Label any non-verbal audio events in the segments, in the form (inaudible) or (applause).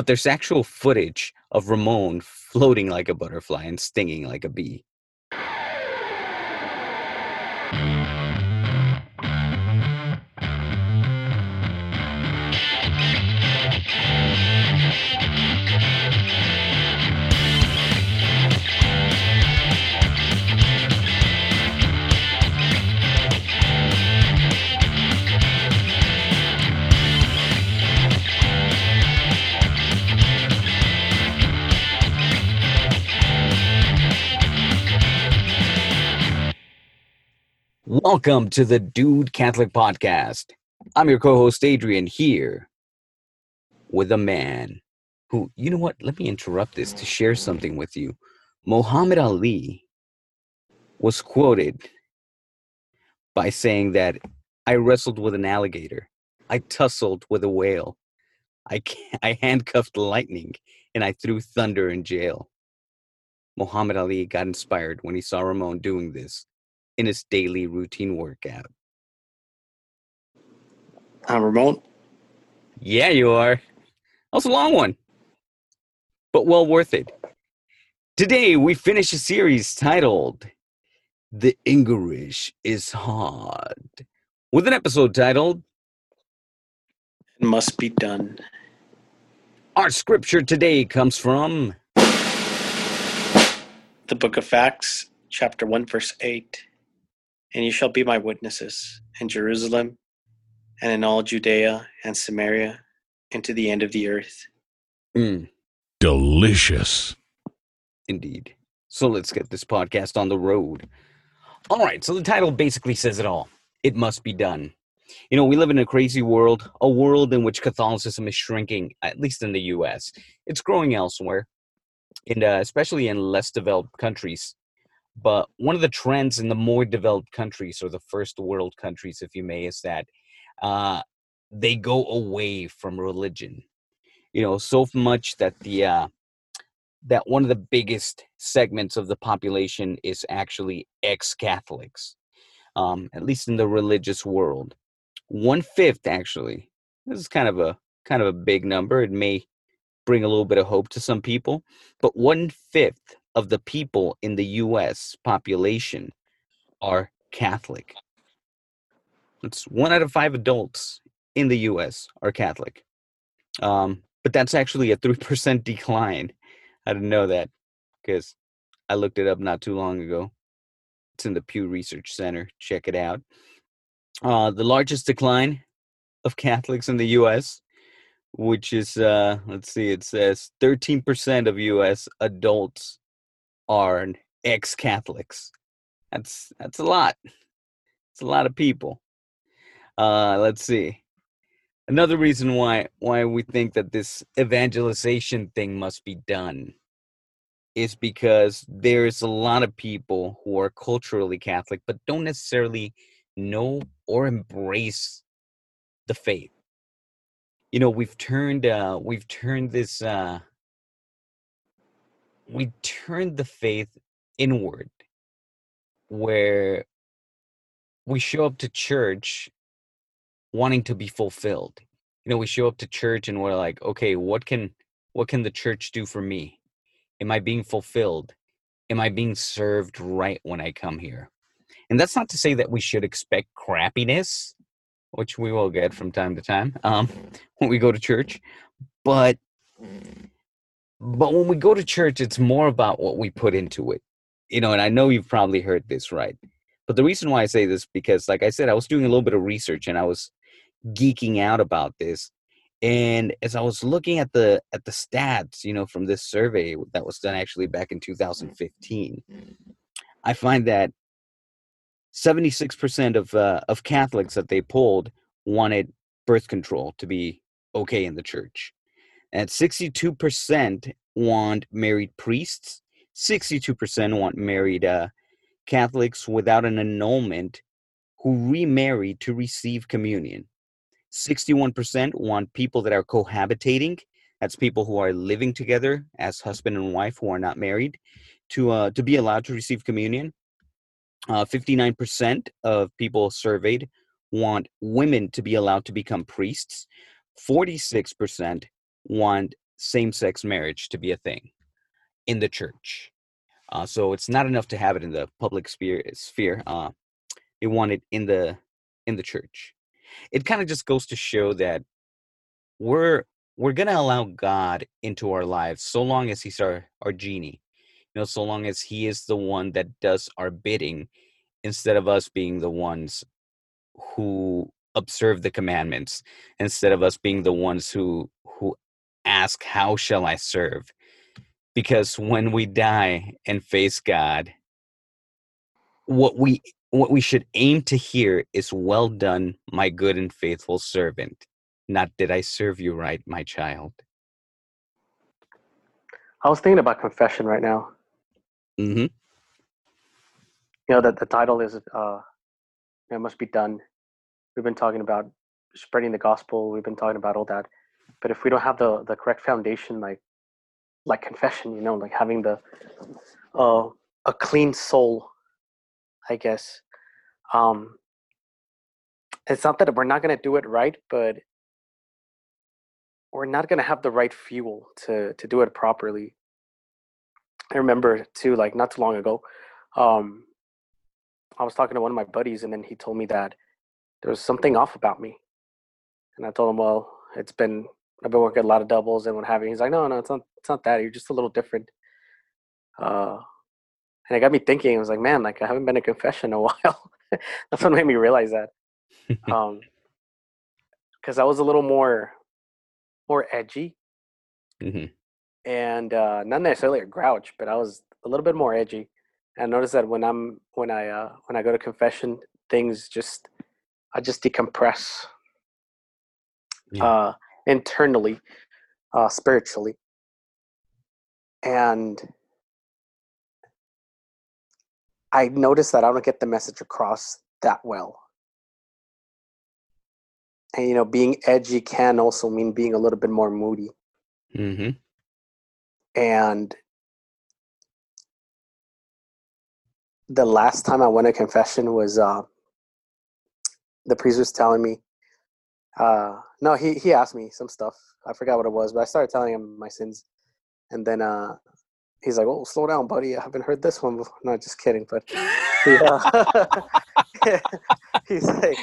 but there's actual footage of Ramon floating like a butterfly and stinging like a bee. Welcome to the Dude Catholic Podcast. I'm your co host, Adrian, here with a man who, you know what? Let me interrupt this to share something with you. Muhammad Ali was quoted by saying that I wrestled with an alligator, I tussled with a whale, I, I handcuffed lightning, and I threw thunder in jail. Muhammad Ali got inspired when he saw Ramon doing this in his daily routine workout. I'm Ramon. Yeah, you are. That was a long one, but well worth it. Today, we finish a series titled The English is Hard, with an episode titled It Must Be Done. Our scripture today comes from The Book of Acts, chapter 1, verse 8. And you shall be my witnesses in Jerusalem and in all Judea and Samaria and to the end of the earth. Mm, Delicious. indeed. So let's get this podcast on the road. All right, so the title basically says it all. It must be done. You know, we live in a crazy world, a world in which Catholicism is shrinking, at least in the US. It's growing elsewhere, and uh, especially in less developed countries. But one of the trends in the more developed countries, or the first world countries, if you may, is that uh, they go away from religion. You know, so much that the uh, that one of the biggest segments of the population is actually ex-Catholics, um, at least in the religious world. One fifth, actually. This is kind of a kind of a big number. It may bring a little bit of hope to some people, but one fifth of the people in the U.S. population are Catholic. It's one out of five adults in the U.S. are Catholic, um, but that's actually a three (laughs) percent decline. I didn't know that because I looked it up not too long ago. It's in the Pew Research Center. Check it out. Uh, the largest decline of Catholics in the U.S., which is uh, let's see, it says 13% of U.S. adults are ex-Catholics. That's that's a lot. It's a lot of people. Uh, let's see. Another reason why why we think that this evangelization thing must be done is because there's a lot of people who are culturally Catholic but don't necessarily know or embrace the faith. You know, we've turned uh we've turned this uh we turned the faith inward where we show up to church wanting to be fulfilled. You know, we show up to church and we're like, okay, what can what can the church do for me? Am I being fulfilled? Am I being served right when I come here? And that's not to say that we should expect crappiness, which we will get from time to time um, (laughs) when we go to church. But but when we go to church, it's more about what we put into it. You know, and I know you've probably heard this, right? But the reason why I say this because, like I said, I was doing a little bit of research and I was geeking out about this. And as I was looking at the at the stats, you know, from this survey that was done actually back in 2015, I find that 76% of uh, of Catholics that they polled wanted birth control to be okay in the church. And 62% want married priests, 62% want married uh, Catholics without an annulment who remarry to receive communion. 61% want people that are cohabitating. That's people who are living together as husband and wife who are not married to uh, to be allowed to receive communion. Uh, 59% of people surveyed want women to be allowed to become priests. 46% want same-sex marriage to be a thing in the church. Uh, so it's not enough to have it in the public sphere. Sphere. Uh, they want it in the in the church. It kind of just goes to show that we're we're gonna allow God into our lives so long as He's our our genie. You know, so long as He is the one that does our bidding, instead of us being the ones who observe the commandments, instead of us being the ones who ask, "How shall I serve?" because when we die and face God, what we what we should aim to hear is well done, my good and faithful servant. Not did I serve you right, my child. I was thinking about confession right now. Mm-hmm. You know that the title is uh, "It Must Be Done." We've been talking about spreading the gospel. We've been talking about all that, but if we don't have the the correct foundation, like like confession, you know, like having the uh, a clean soul, I guess. Um, it's not that we're not going to do it right, but we're not going to have the right fuel to to do it properly. I remember too, like not too long ago, um, I was talking to one of my buddies, and then he told me that there was something off about me, and I told him, well, it's been I've been working a lot of doubles and what have you. He's like, no, no, it's not, it's not that. You're just a little different. Uh, and it got me thinking. I was like, man, like I haven't been to confession in a (laughs) while. That's what made me realize that. (laughs) Um, because I was a little more, more edgy, Mm-hmm. and uh, not necessarily a grouch, but I was a little bit more edgy. And I noticed that when I'm when I uh, when I go to confession, things just I just decompress. Yeah. Uh, internally, uh, spiritually. And I noticed that I don't get the message across that well. And, you know, being edgy can also mean being a little bit more moody. Mm-hmm. And the last time I went to confession was uh, the priest was telling me uh, no, he he asked me some stuff. I forgot what it was, but I started telling him my sins, and then uh, he's like, "Oh, slow down, buddy. I haven't heard this one before." No, just kidding. But yeah, (laughs) he's like,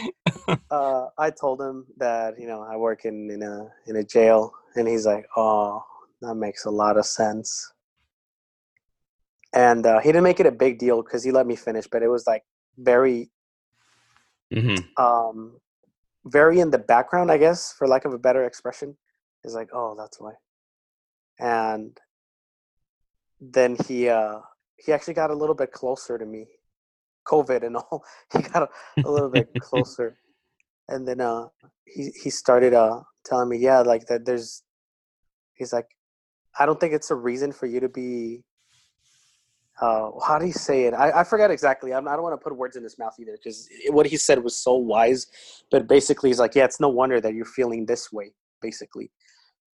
uh, I told him that you know I work in in a in a jail, and he's like, "Oh, that makes a lot of sense." And uh, he didn't make it a big deal because he let me finish, but it was like very Mm-hmm. um very in the background i guess for lack of a better expression is like oh that's why. And then he uh he actually got a little bit closer to me covid and (laughs) all he got a, a little bit (laughs) closer. And then uh he he started uh telling me yeah like that there's he's like i don't think it's a reason for you to be uh, how do you say it? I, I forgot exactly. I'm, I don't want to put words in his mouth either because what he said was so wise. But basically, he's like, yeah, it's no wonder that you're feeling this way, basically,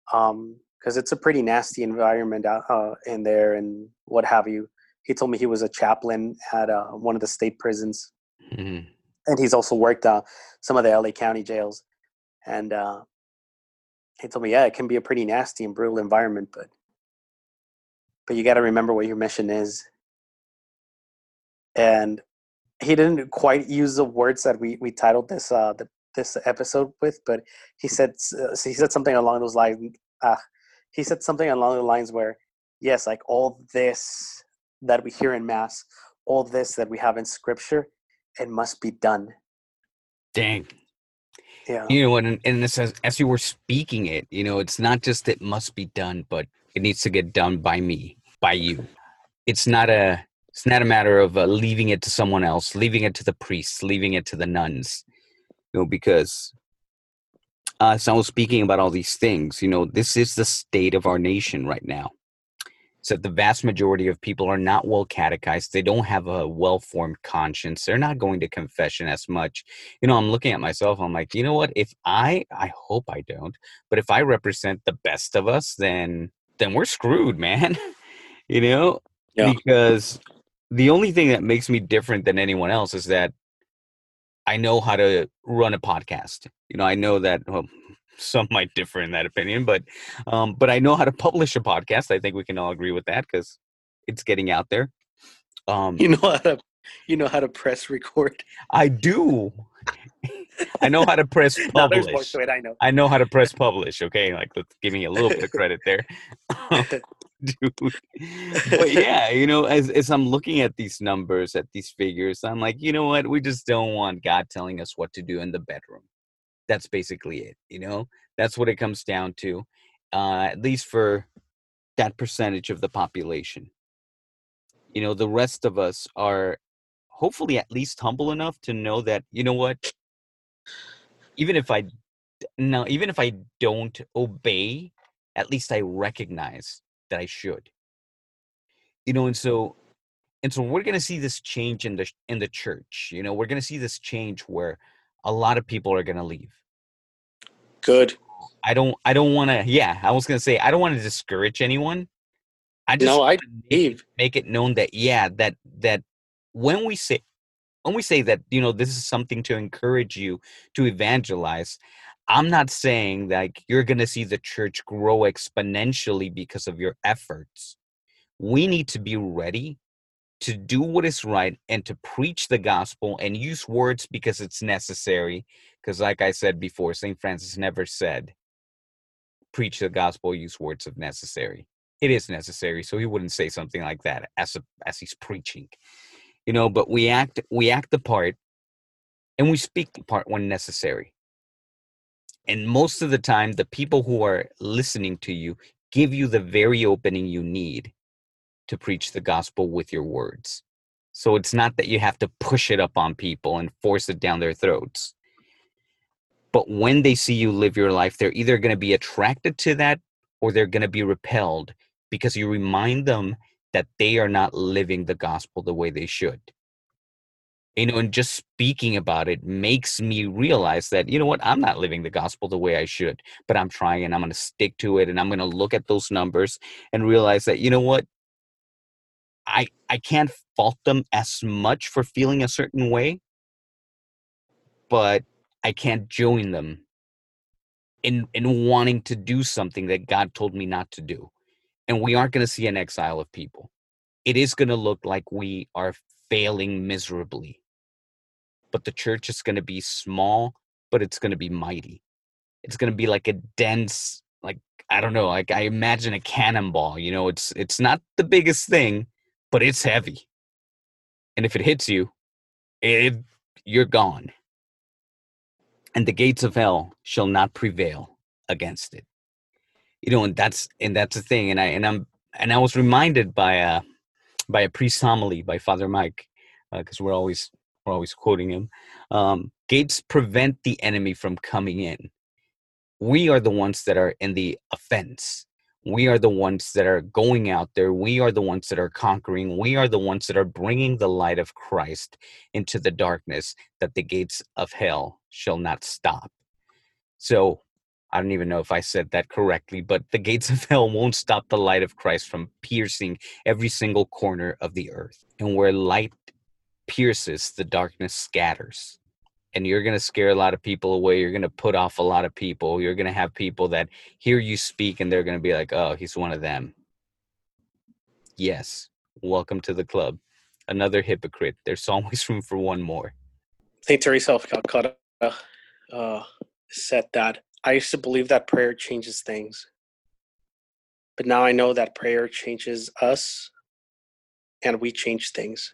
because um, it's a pretty nasty environment out, uh, in there and what have you. He told me he was a chaplain at uh, one of the state prisons, Mm-hmm. and he's also worked uh, some of the LA County jails. And uh, he told me, yeah, it can be a pretty nasty and brutal environment, but but you got to remember what your mission is. And he didn't quite use the words that we we titled this uh the, this episode with, but he said uh, he said something along those lines. Uh, he said something along the lines where, yes, like all this that we hear in mass, all this that we have in scripture, it must be done. Dang. Yeah. You know what? And, and this as, as you were speaking it, you know, it's not just it must be done, but it needs to get done by me, by you. It's not a it's not a matter of uh, leaving it to someone else, leaving it to the priests, leaving it to the nuns. You know, because uh, so I was speaking about all these things. You know, this is the state of our nation right now. So the vast majority of people are not well catechized. They don't have a well-formed conscience. They're not going to confession as much. You know, I'm looking at myself. I'm like, you know what? If I, I hope I don't, but if I represent the best of us, then then we're screwed, (laughs) man. you know, Yeah. because the only thing that makes me different than anyone else is that I know how to run a podcast. You know, I know that well, (laughs) some might differ in that opinion, but um, but I know how to publish a podcast. I think we can all agree with that because it's getting out there. Um, You know how to you know how to press record. I do. I know how to press (laughs) No, publish. to it. I know. I know how to press publish. Okay, like let's give me a little bit of credit there, (laughs) (laughs) dude. But yeah, you know, as as I'm looking at these numbers, at these figures, I'm like, you know what? We just don't want God telling us what to do in the bedroom. That's basically it. You know, that's what it comes down to. Uh, at least for that percentage of the population. You know, the rest of us are hopefully at least humble enough to know that you know what even if i no even if i don't obey at least i recognize that i should. You know and so and so we're going to see this change in the in the church you know we're going to see this change where a lot of people are going to leave. Good. i don't i don't want to yeah i was going to say i don't want to discourage anyone. I just No, I make it known that yeah that that when we say when we say that you know this is something to encourage you to evangelize. I'm not saying that you're going to see the church grow exponentially because of your efforts. We need to be ready to do what is right and to preach the gospel and use words because it's necessary because like i said before st francis never said preach the gospel use words if necessary. It is necessary so he wouldn't say something like that as a, as he's preaching you know but we act we act the part and we speak the part when necessary. And most of the time the people who are listening to you give you the very opening you need to preach the gospel with your words. So it's not that you have to push it up on people and force it down their throats. But when they see you live your life they're either going to be attracted to that or they're going to be repelled because you remind them that they are not living the gospel the way they should. You know, and just speaking about it makes me realize that, you know what, I'm not living the gospel the way I should, but I'm trying and I'm going to stick to it and I'm going to look at those numbers and realize that, you know what, I I can't fault them as much for feeling a certain way, but I can't join them in in wanting to do something that God told me not to do and we aren't going to see an exile of people. It is going to look like we are failing miserably. But the church is going to be small, but it's going to be mighty. It's going to be like a dense, like I don't know, like I imagine a cannonball. You know, it's it's not the biggest thing, but it's heavy. And if it hits you, it you're gone. And the gates of hell shall not prevail against it you know and that's and that's the thing and i and i'm and i was reminded by a by a priest homily by father mike because we're always we're always quoting him um gates prevent the enemy from coming in. We are the ones that are in the offense. We are the ones that are going out there. We are the ones that are conquering. We are the ones that are bringing the light of christ into the darkness that the gates of hell shall not stop. So I don't even know if I said that correctly, but the gates of (laughs) hell won't stop the light of Christ from piercing every single corner of the earth. And where light pierces, the darkness scatters. And you're going to scare a lot of people away. You're going to put off a lot of people. You're going to have people that hear you speak and they're going to be like, oh, he's one of them. Yes, welcome to the club. Another hypocrite. There's (laughs) always room for one more. Saint Teresa of Calcutta uh, said that I used to believe that prayer changes things, but now I know that prayer changes us, and we change things.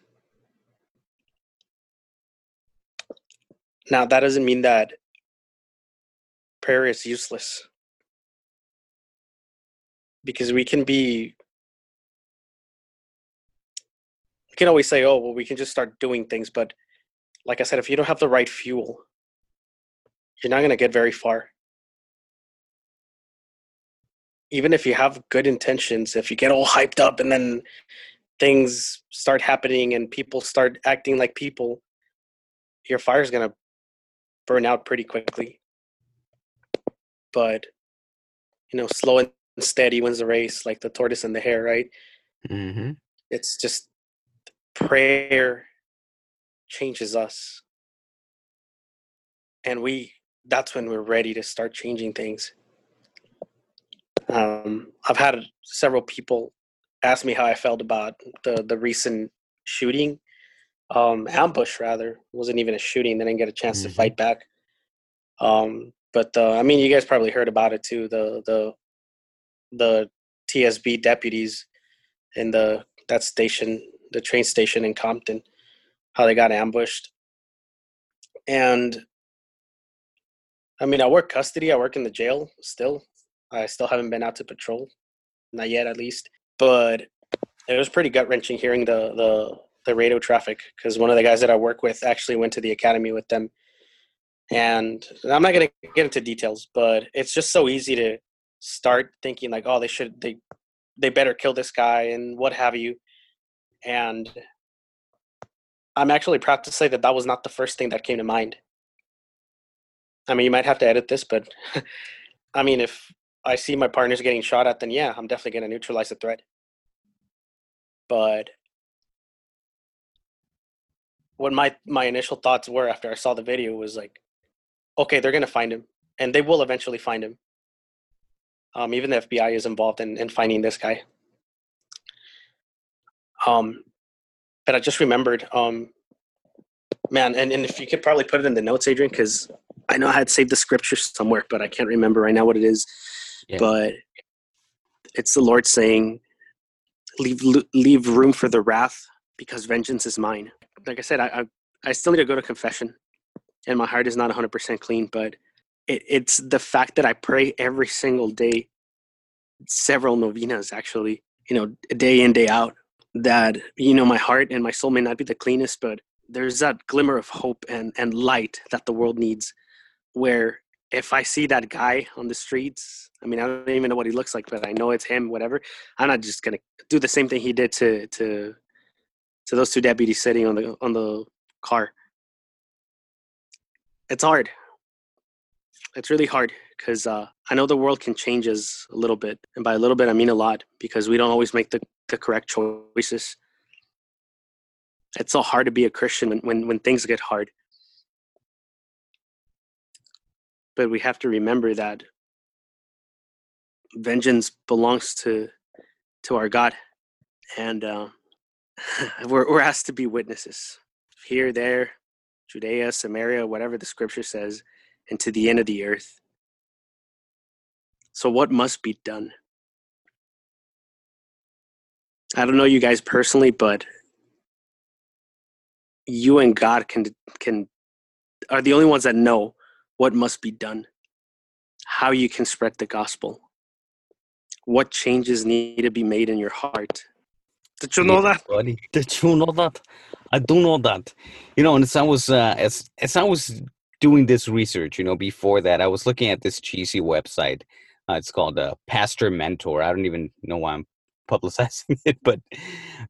Now that doesn't mean that prayer is useless, because we can be. We can always say, "Oh, well, we can just start doing things," but like I said, if you don't have the right fuel, you're not going to get very far. Even if you have good intentions, if you get all hyped up and then things start happening and people start acting like people, your fire's going to burn out pretty quickly. But, you know, slow and steady wins the race, like the tortoise and the hare, right? Mm-hmm. It's just prayer changes us. And we that's when we're ready to start changing things. Um, I've had several people ask me how I felt about the the recent shooting, um, ambush rather. It wasn't even a shooting. They didn't get a chance Mhm. to fight back. Um, but uh, I mean, you guys probably heard about it too. The the the TSB deputies in the that station, the train station in Compton, how they got ambushed. And I mean, I work custody. I work in the jail still. I still haven't been out to patrol, not yet, at least. But it was pretty gut wrenching hearing the the the radio traffic because one of the guys that I work with actually went to the academy with them. And I'm not gonna get into details, but it's just so easy to start thinking like, oh, they should they they better kill this guy and what have you. And I'm actually proud to say that that was not the first thing that came to mind. I mean, you might have to edit this, but (laughs) I mean, if I see my partners getting shot at, then yeah, I'm definitely going to neutralize the threat. But what my my initial thoughts were after I saw the video was like, okay, they're going to find him, and they will eventually find him. Um, even the FBI is involved in, in finding this guy. Um, but I just remembered, um, man, and, and if you could probably put it in the notes, Adrian, because I know I had saved the scripture somewhere, but I can't remember right now what it is. Yeah. But it's the Lord saying, "Leave leave room for the wrath, because vengeance is mine." Like I said, I I, I still need to go to confession, and my heart is not 100% clean, but it, it's the fact that I pray every single day, several novenas actually, you know, day in day out. That you know, my heart and my soul may not be the cleanest, but there's that glimmer of hope and and light that the world needs. Where if I see that guy on the streets, I mean, I don't even know what he looks like, but I know it's him. Whatever, I'm not just gonna do the same thing he did to to to those two deputies sitting on the on the car. It's hard. It's really hard because uh, I know the world can change us a little bit, and by a little bit I mean a lot because we don't always make the, the correct choices. It's so hard to be a Christian when, when when things get hard. But we have to remember that vengeance belongs to to our God, and uh, (laughs) we're we're asked to be witnesses here, there, Judea, Samaria, whatever the Scripture says, and to the end of the earth. So, what must be done? I don't know you guys personally, but you and God can can are the only ones that know what must be done, how you can spread the gospel, what changes need to be made in your heart. Did you know Yeah, that? buddy? Did you know that? I do know that. You know, and as I was uh, as as I was doing this research, you know, before that, I was looking at this cheesy website. Uh, it's called uh, Pastor Mentor. I don't even know why I'm (laughs) publicizing it, but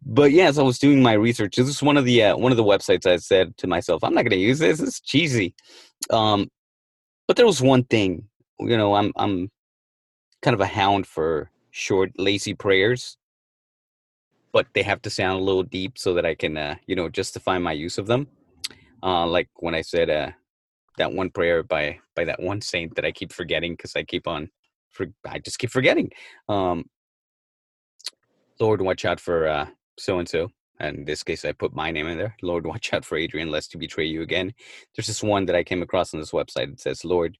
but yeah, as I was doing my research, this is one of the uh, one of the websites. I said to myself, I'm not going to use this. It's cheesy. Um, but there was one thing. You know, I'm I'm kind of a hound for short, lazy prayers but they have to sound a little deep so that I can, uh, you know, justify my use of them. Uh, like when I said uh, that one prayer by by that one saint that I keep forgetting because I keep on, for, I just keep forgetting. Um, Lord, watch out for so and so. In this case, I put my name in there. (laughs) Lord, watch out for Adrian, lest he betray you again. There's this one that I came across on this website. It says, Lord,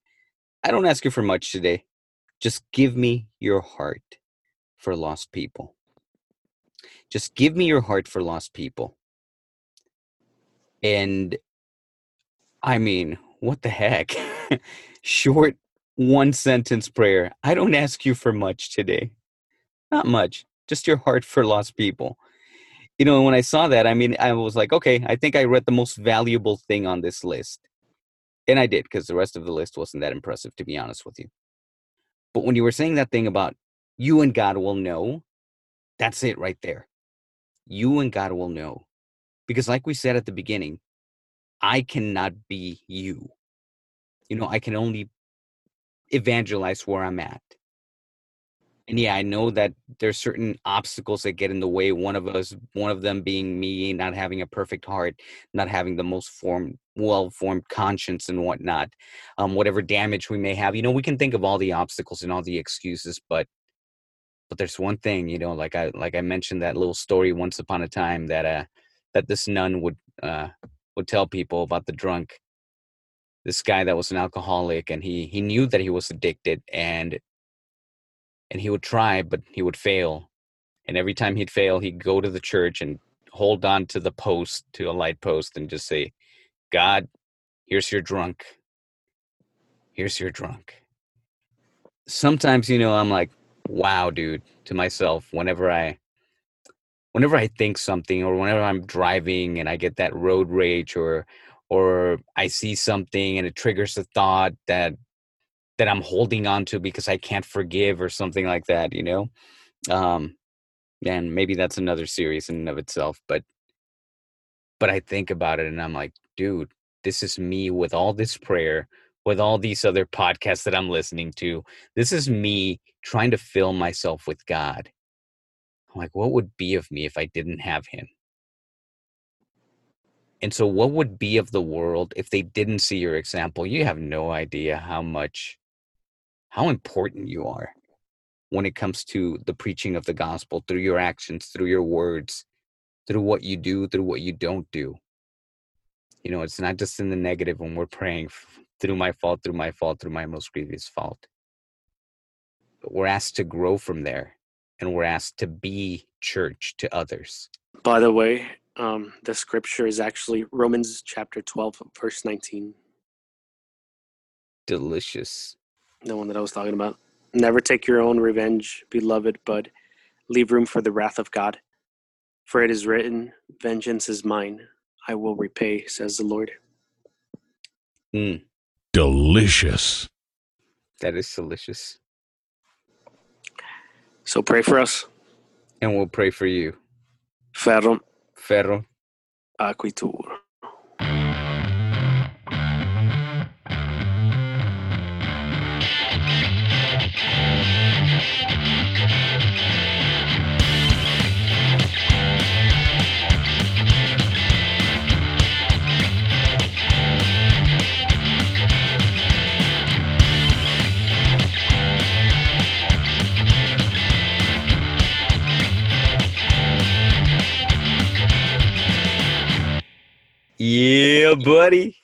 I don't ask you for much today. Just give me your heart for lost people. Just give me your heart for lost people. And I mean, what the heck? (laughs) Short one sentence prayer. I don't ask you for much today. Not much. Just your heart for lost people. You know, when I saw that, I mean, I was like, okay, I think I read the most valuable thing on this list. And I did, because the rest of the list wasn't that impressive, to be honest with you. But when you were saying that thing about you and God will know, that's it right there. You and God will know. Because, like we said at the beginning, I cannot be you. You know, I can only evangelize where I'm at. And yeah, I know that there's certain obstacles that get in the way. One of us, one of them being me not having a perfect heart, not having the most formed, well-formed conscience and whatnot. Um, whatever damage we may have, you know, we can think of all the obstacles and all the excuses, but but there's one thing, you know, like I like I mentioned that little story once upon a time that uh that this nun would uh would tell people about the drunk this guy that was an alcoholic and he he knew that he was addicted and and he would try but he would fail. And every time he'd fail he'd go to the church and hold on to the post to a light post and just say god here's your drunk. Here's your drunk. Sometimes you know i'm like wow dude to myself whenever i whenever i think something or whenever i'm driving and i get that road rage or or i see something and it triggers a thought that that I'm holding on to because I can't forgive or something like that, you know? Um and maybe that's another series in and of itself, but but I think about it and I'm like, dude, this is me with all this prayer, with all these other podcasts that I'm listening to. This is me trying to fill myself with God. I'm like, what would be of me if I didn't have him? And so, what would be of the world if they didn't see your example? You have no idea how much how important you are when it comes to the preaching of the gospel through your actions, through your words, through what you do, through what you don't do. You know, it's not just in the negative when we're praying through my fault, through my fault, through my most grievous fault. But we're asked to grow from there and we're asked to be church to others. By the way, um, the scripture is actually Romans chapter 12, verse 19. Delicious the one that I was talking about. Never take your own revenge, beloved, but leave room for the wrath of God. For it is written, Vengeance is mine, I will repay, says the Lord. Mm. Delicious. That is delicious. So pray for us. And we'll pray for you. Ferro. Ferro. Aquitur. Yeah, buddy.